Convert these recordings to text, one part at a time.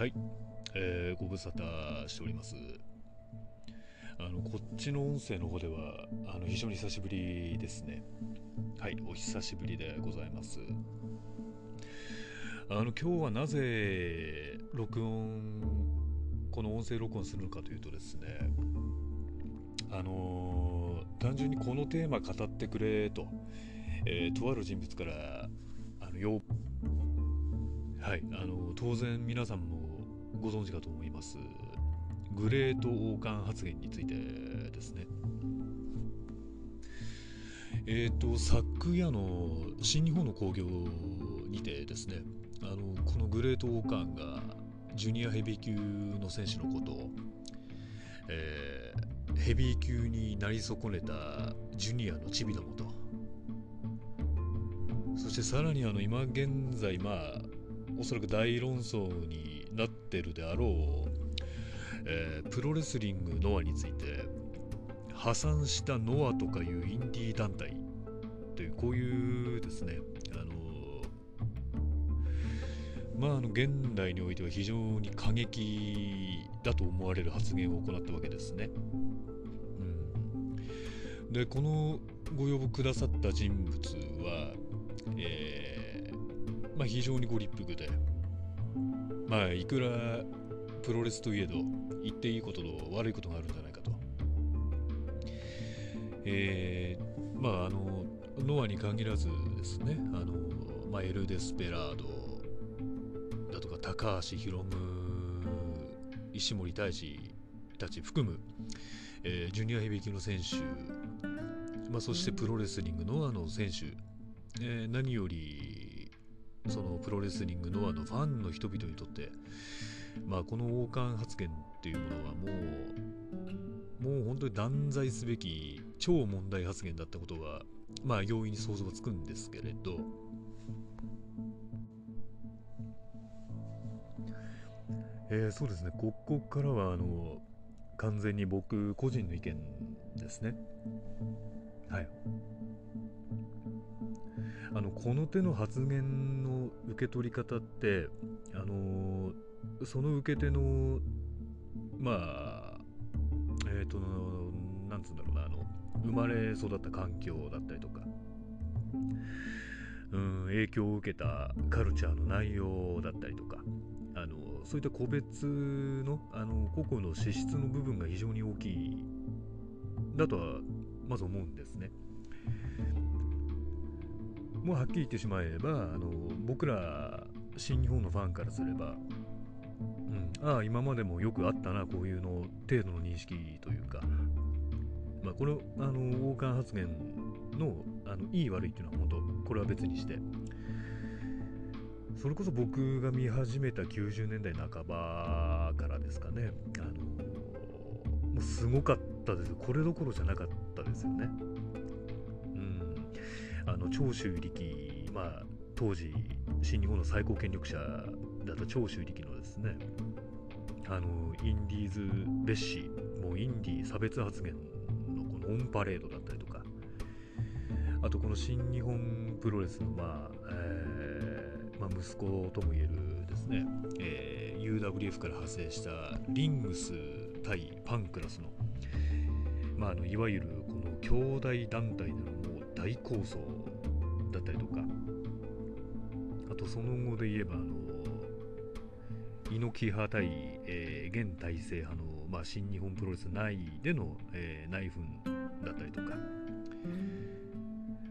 はい、えー、ご無沙汰しております。あの、こっちの音声の方では、あの、非常に久しぶりですね。はい、お久しぶりでございます。あの、今日はなぜ、録音、この音声録音するのかというとですね、あのー、単純にこのテーマ語ってくれと、えー、とある人物から、はい、あの、当然皆さんもご存知かと思います。グレート王冠発言についてですね。えっ、ー、と昨夜の新日本の興行にてですねあのこのグレート王冠がジュニアヘビー級の選手のことを、えー、ヘビー級になり損ねたジュニアのチビどもと。そしてさらにあの今現在まあおそらく大論争になってるであろう、えー、プロレスリングノアについて破産したノアとかいうインディー団体というこういうですねあのまああの現代においては非常に過激だと思われる発言を行ったわけですね。うん、でこのご要望くださった人物は、えーまあ、非常にご立腹で、まあいくらプロレスといえど言っていいことと悪いことがあるんじゃないかと。えー、まああのノアに限らずですねあの、まあ、エル・デスペラードだとか高橋宏夢石森大志たち含む、えー、ジュニアヘビー級の選手、まあ、そしてプロレスリングノアの選手、えー、何よりそのプロレスリングノアのファンの人々にとって、まあ、この王冠発言っていうものはもう、もう本当に断罪すべき超問題発言だったことは、まあ、容易に想像がつくんですけれど、えー、そうですね、ここからはあの完全に僕個人の意見ですね。はい。あのこの手の発言の受け取り方ってあの、その受け手のまあえっ、ー、となんつうんだろうなあの生まれ育った環境だったりとかうん影響を受けたカルチャーの内容だったりとかあのそういった個別のあの個々の資質の部分が非常に大きいだとはまず思うんですね。もうはっきり言ってしまえばあの僕ら新日本のファンからすれば、うん、ああ今までもよくあったなこういうの程度の認識というか、まあ、このあの王冠発言のあのいい悪いっていうのは本当これは別にしてそれこそ僕が見始めた90年代半ばからですかねあのもうすごかったです。これどころじゃなかったですよね。あの長州力、まあ、当時新日本の最高権力者だった長州力のですねあのインディーズ蔑視もうインディー差別発言のこのオンパレードだったりとかあとこの新日本プロレスの、まあえーまあ、息子ともいえるですね、えー、UWF から派生したリングス対パンクラスの,、まあ、あのいわゆるこの兄弟団体でのもう大構想だったりとか。あとその後で言えばあの猪木派対、えー、現体制派の、まあ、新日本プロレス内での、えー、内紛だったりとか。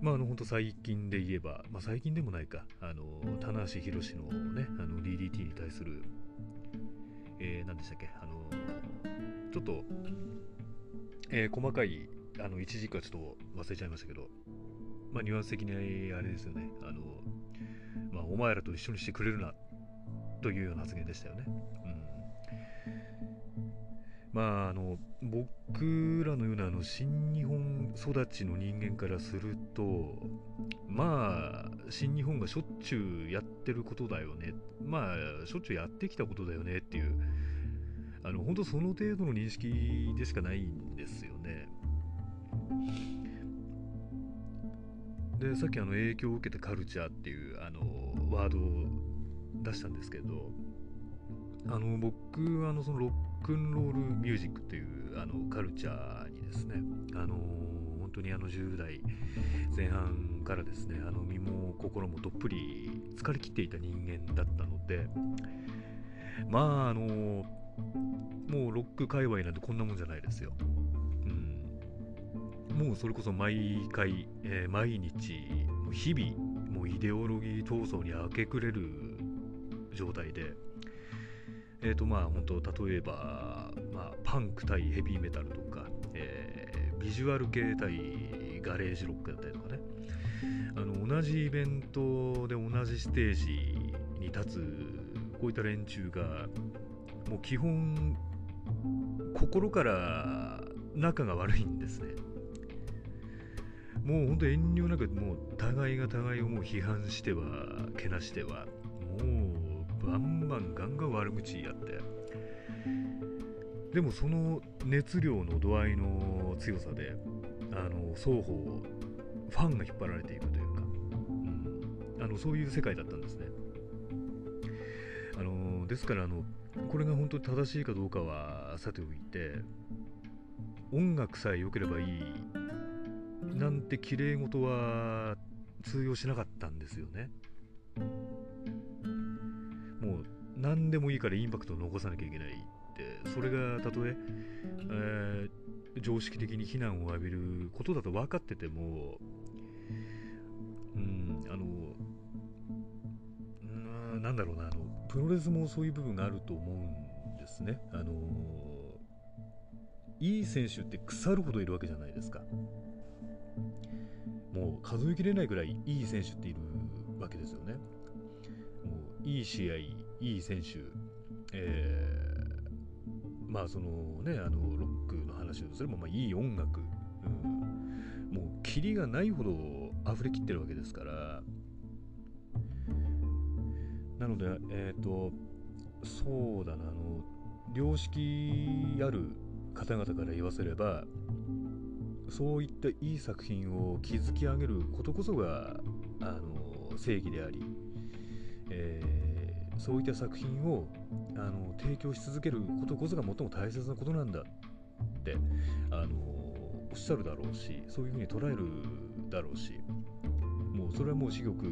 まあ、あの、本当最近で言えば、まあ、最近でもないか、あの、棚橋宏のね、あの、DDT に対する、えー、何でしたっけ、あの、ちょっと、えー、細かい、あの、一時期はちょっと忘れちゃいましたけど、まあ、ニュアンス的にあれですよね。あの、まあ、お前らと一緒にしてくれるな、というような発言でしたよね。うん。まあ、あの、僕らのようなあの新日本育ちの人間からすると、まあ、新日本がしょっちゅうやってることだよね。まあ、しょっちゅうやってきたことだよねっていう、あの、本当その程度の認識でしかないんですよでさっきあの影響を受けたカルチャーっていうあのワードを出したんですけどあの僕はあのそのロックンロールミュージックっていうあのカルチャーにですね、あの本当にあの10代前半からですねあの身も心もどっぷり疲れ切っていた人間だったのでまああのもうロック界隈なんてこんなもんじゃないですよ。もうそれこそ毎回、えー、毎日もう日々もうイデオロギー闘争に明け暮れる状態でえーとまあ本当例えば、まあ、パンク対ヘビーメタルとか、えー、ビジュアル系対ガレージロックだったりとかね。あの同じイベントで同じステージに立つこういった連中がもう基本心から仲が悪いんですね。もう本当遠慮なくもう互いが互いをもう批判してはけなしてはもうバンバンガンガン悪口やって。でもその熱量の度合いの強さであの双方ファンが引っ張られていくというか、うん、あのそういう世界だったんですね。あのですからあのこれが本当に正しいかどうかはさておいて音楽さえ良ければいいなんて綺麗事は通用しなかったんですよね。もう何でもいいからインパクトを残さなきゃいけないって。それがたとええー、常識的に非難を浴びることだと分かっててもうんあのなんだろうなあのプロレスもそういう部分があると思うんですね。あのいい選手って腐るほどいるわけじゃないですか。もう数えきれないぐらいいい選手っているわけですよね。もういい試合、いい選手、えー、まあそのね、あのロックの話をすれば、まあ、いい音楽、うん、もうキリがないほど溢れきってるわけですから、なので、えっ、ー、と、そうだな、あの、良識ある方々から言わせれば、そういったいい作品を築き上げることこそがあの正義であり、えー、そういった作品をあの提供し続けることこそが最も大切なことなんだってあのおっしゃるだろうしそういうふうに捉えるだろうしもうそれはもう至極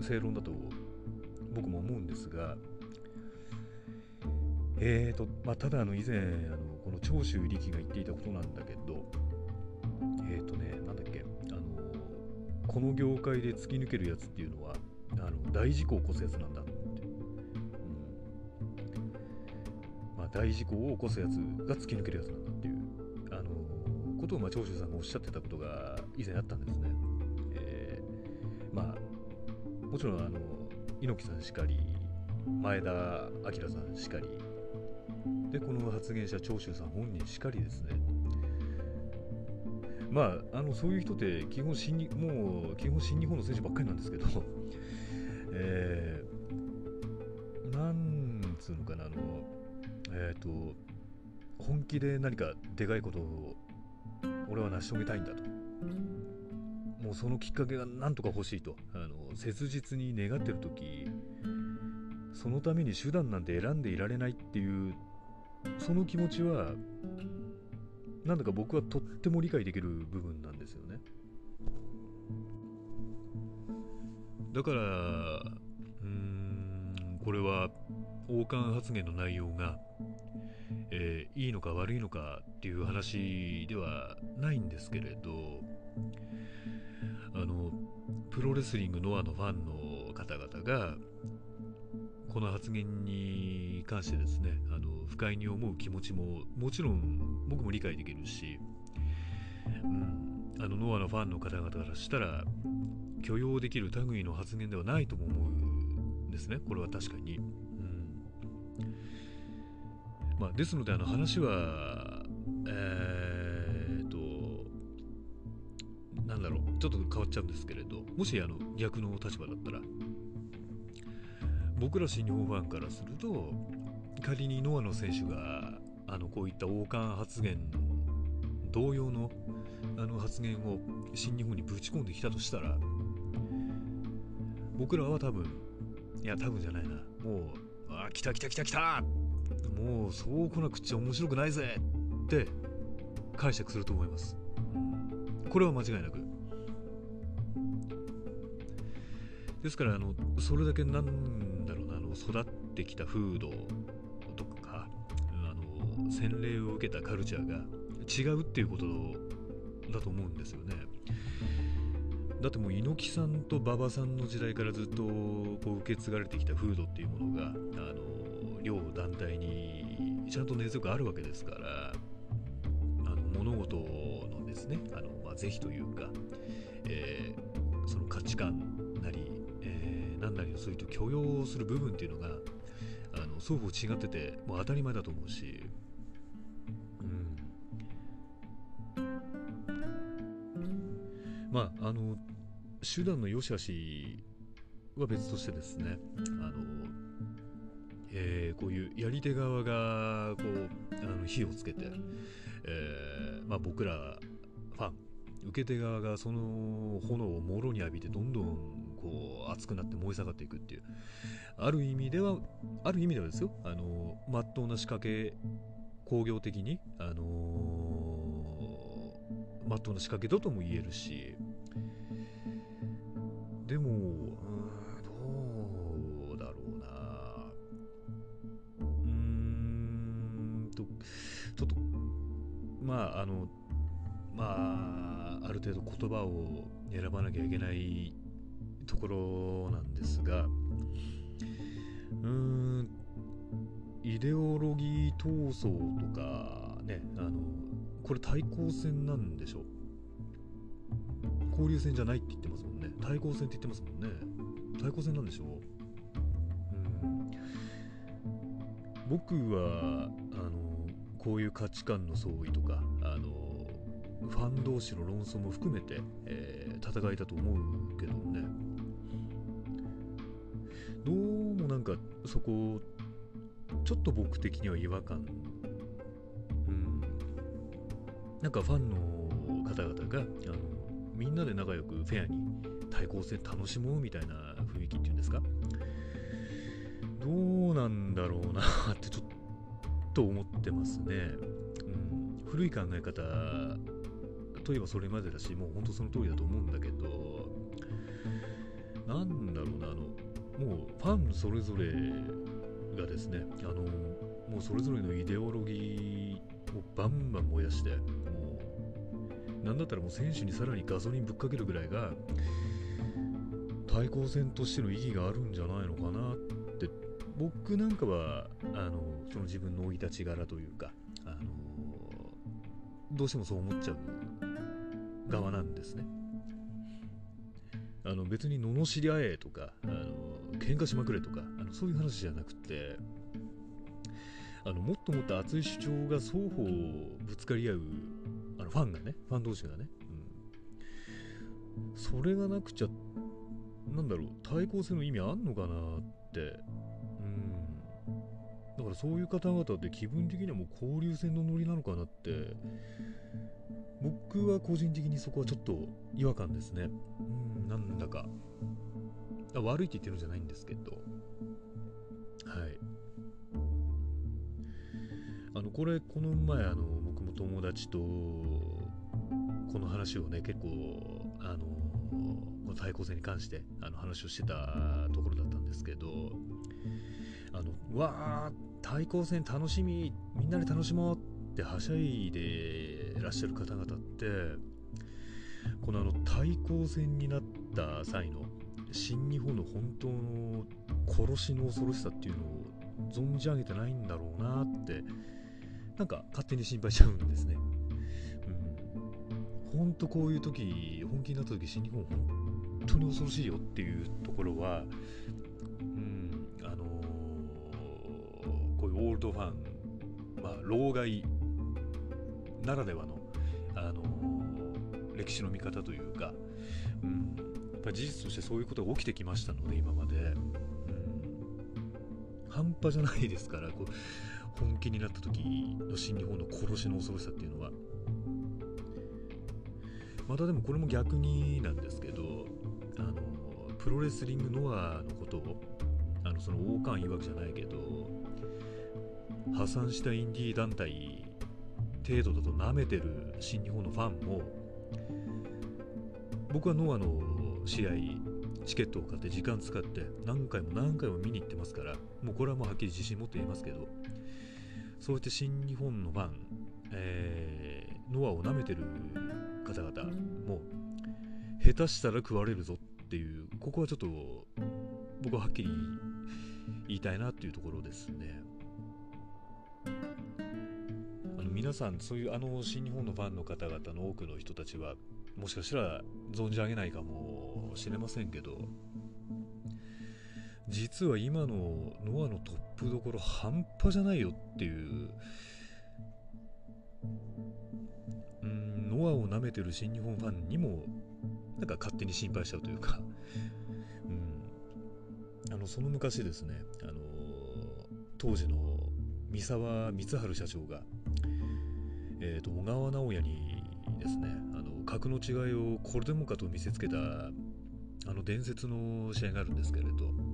正論だと僕も思うんですがえーとまあ、ただあの以前あのこの長州力が言っていたことなんだけどえっ、ー、とね、なんだっけ、あのこの業界で突き抜けるやつっていうのは、あの大事故を起こすやつなんだって。うんまあ、大事故を起こすやつが突き抜けるやつなんだっていう、あのことを、まあ、長州さんがおっしゃってたことが以前あったんですね。えー、まあ、もちろん、あの、猪木さんしかり、前田明さんしかり、で、この発言者長州さん本人しかりですね。まあ、あのそういう人って基本新もう基本新日本の選手ばっかりなんですけど、えー、なんつうのかな、あの、えっ、ー、と、本気で何かでかいことを俺は成し遂げたいんだと。もうそのきっかけがなんとか欲しいと。あの切実に願ってる時そのために手段なんて選んでいられないっていうその気持ちはなんだか僕はとっても理解できる部分なんですよね。だからうんこれは王冠発言の内容が、えー、いいのか悪いのかっていう話ではないんですけれどあのプロレスリングノアのファンの方々がこの発言に関してですね不快に思う気持ちももちろん僕も理解できるし、うん、あのノアのファンの方々からしたら許容できる類の発言ではないとも思うんですね。これは確かに、うん。まあ、ですのであの話はえー、っとなんだろう。ちょっと変わっちゃうんですけれどもしあの逆の立場だったら。僕ら新日本ファンからすると仮にノアの選手があのこういった王冠発言の同様のあの発言を新日本にぶち込んできたとしたら僕らは多分いや多分じゃないなもうあ来た来た来た来たもうそう来なくちゃ面白くないぜって解釈すると思います。これは間違いなく。ですからあのそれだけなんだろうなあの育ってきた風土洗礼を受けたカルチャーが違うっていうことだと思うんですよね。だってもう猪木さんと馬場さんの時代からずっとこう受け継がれてきた風土っていうものがあの両団体にちゃんと根強くあるわけですからあの物事のですねあの、まあ、是非というか、えー、その価値観なりえ何なりをそういうと許容する部分っていうのがあの双方違っててもう当たり前だと思うし、まああの手段の良し悪しは別としてですねあの、えー、こういうやり手側がこうあの火をつけて、えーまあ、僕らファン受け手側がその炎をもろに浴びてどんどんこう熱くなって燃え盛っていくっていうある意味ではある意味ではですよあのまっとうな仕掛け工業的にあのまっとうな仕掛けだとも言えるし。でもどうだろうな。うんとちょっとまああのまあある程度言葉を選ばなきゃいけないところなんですが。うんイデオロギー闘争とかこれ対抗戦なんでしょう。交流戦じゃないって言ってますもんね。対抗戦って言ってますもんね。対抗戦なんでしょう。うん。僕はあのこういう価値観の相違とかあのファン同士の論争も含めて、えー、戦いだと思うけどね。どうもなんかそこちょっと僕的には違和感なんかファンの方々があのみんなで仲良くフェアに対抗戦楽しもうみたいな雰囲気っていうんですか？どうなんだろうなってちょっと思ってますね、うん、古い考え方といえばそれまでだしもう本当その通りだと思うんだけどなんだろうなあのもうファンそれぞれがですねあのもうそれぞれのイデオロギーーをバンバン燃やしてもうなんだったらもう選手にさらにガソリンぶっかけるぐらいが対抗戦としての意義があるんじゃないのかなって僕なんかはあのその自分の生い立ち柄というかあのどうしてもそう思っちゃう側なんですね。あの別に罵り合えとかあの喧嘩しまくれとかあのそういう話じゃなくてあのもっともっと熱い主張が双方ぶつかり合うあのファンがねファン同士がね、うん、それがなくちゃなんだろう対抗戦の意味あんのかなってうんだからそういう方々って気分的にはもう交流戦のノリなのかなって僕は個人的にそこはちょっと違和感ですね。うん、なんだか。悪いって言ってるんじゃないんですけど。これ、この前、あの、僕も友達と、この話をね、結構、あの、対抗戦に関して、あの、話をしてたところだったんですけど、あの、わー、対抗戦楽しみ、みんなで楽しもうってはしゃいでいらっしゃる方々ってこのあの対抗戦になった際の新日本の本当の殺しの恐ろしさっていうのを存じ上げてないんだろうなってなんか勝手に心配しちゃうんですね。うん、本当こういう時本気になった時新日本本当に恐ろしいよっていうところは、うん、あのー、こういうオールドファンまあ老害ならではの、あのー、歴史の見方というか、うん、やっぱ事実としてそういうことが起きてきましたので今まで、うん、半端じゃないですからこう本気になった時の新日本の殺しの恐ろしさっていうのは。またでもこれも逆になんですけどあのプロレスリングノアのことをあのその王冠曰くじゃないけど破産したインディー団体程度だと舐めてる新日本のファンも僕はノアの試合チケットを買って時間使って何回も何回も見に行ってますからもうこれはもうはっきり自信持って言えますけどそうやって新日本のファン、えー、ノアを舐めてる方々も下手したら食われるぞっていうここはちょっと僕ははっきり言いたいなっていうところですね。あの皆さんそういうあの新日本のファンの方々の多くの人たちはもしかしたら存じ上げないかもしれませんけど実は今のノアのトップどころ半端じゃないよっていううんノアを舐めてる新日本ファンにもなんか勝手に心配しちゃうというか、うん、あのその昔ですね、あの当時の三沢光晴社長が、えーと、小川直也にですねあの格の違いをこれでもかと見せつけたあの伝説の試合があるんですけれど。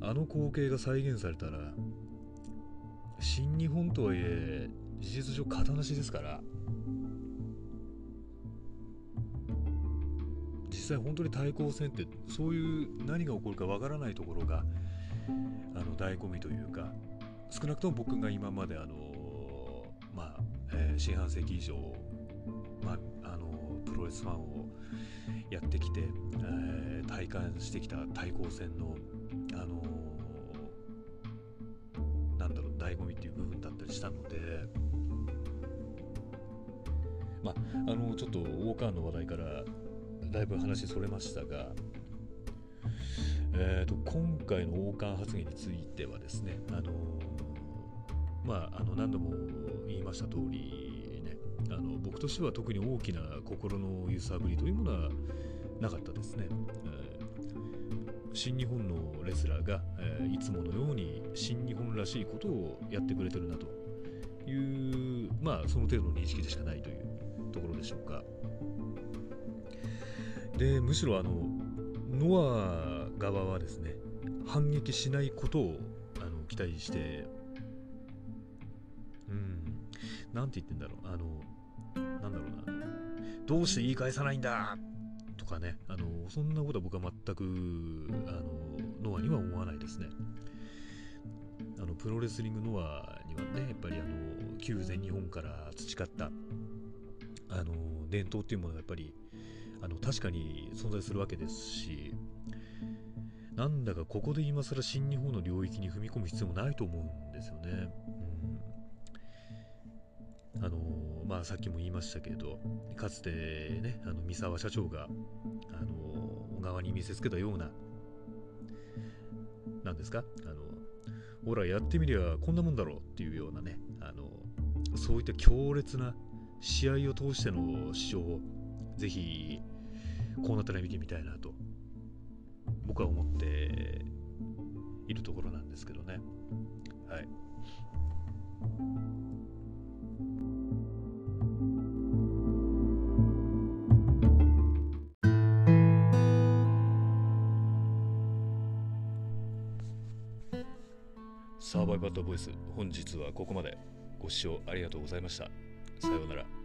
あの光景が再現されたら新日本とはいえ事実上型なしですから。実際本当に対抗戦ってそういう何が起こるかわからないところがあの醍醐味というか少なくとも僕が今まであのまあ、えー、四半世紀以上、まあ、あのプロレスファンをやってきて、えー、体感してきた対抗戦のあのしたのでまああのちょっとウォーカーの話題からだいぶ話それましたが、えーと、今回の王冠発言についてはですね、あのまあ、あの何度も言いました通りねあの僕としては特に大きな心の揺さぶりというものはなかったですね。えー、新日本のレスラーが、えー、いつものように新日本らしいことをやってくれてるなという、まあ、その程度の認識でしかないというところでしょうか。でむしろあのノア側はですね反撃しないことをあの期待してうんなんて言ってんだろう。あのなんだろうな。どうして言い返さないんだ？とかね。あのそんなことは僕は全くあのノアには思わないですね。あのプロレスリングノアにはねやっぱりあの旧全日本から培ったあの伝統っていうものがやっぱりあの確かに存在するわけですしなんだかここで今更新日本の領域に踏み込む必要もないと思うんですよね。うん、あのまあさっきも言いましたけどかつてねあの三沢社長があの小川に見せつけたような何ですか？あのほらやってみりゃこんなもんだろうっていうようなねあのそういった強烈な試合を通しての主張をぜひこうなったら見てみたいなと僕は思っているところなんですけどね。はい。バッドボイス本日はここまで。ご視聴ありがとうございました。さようなら。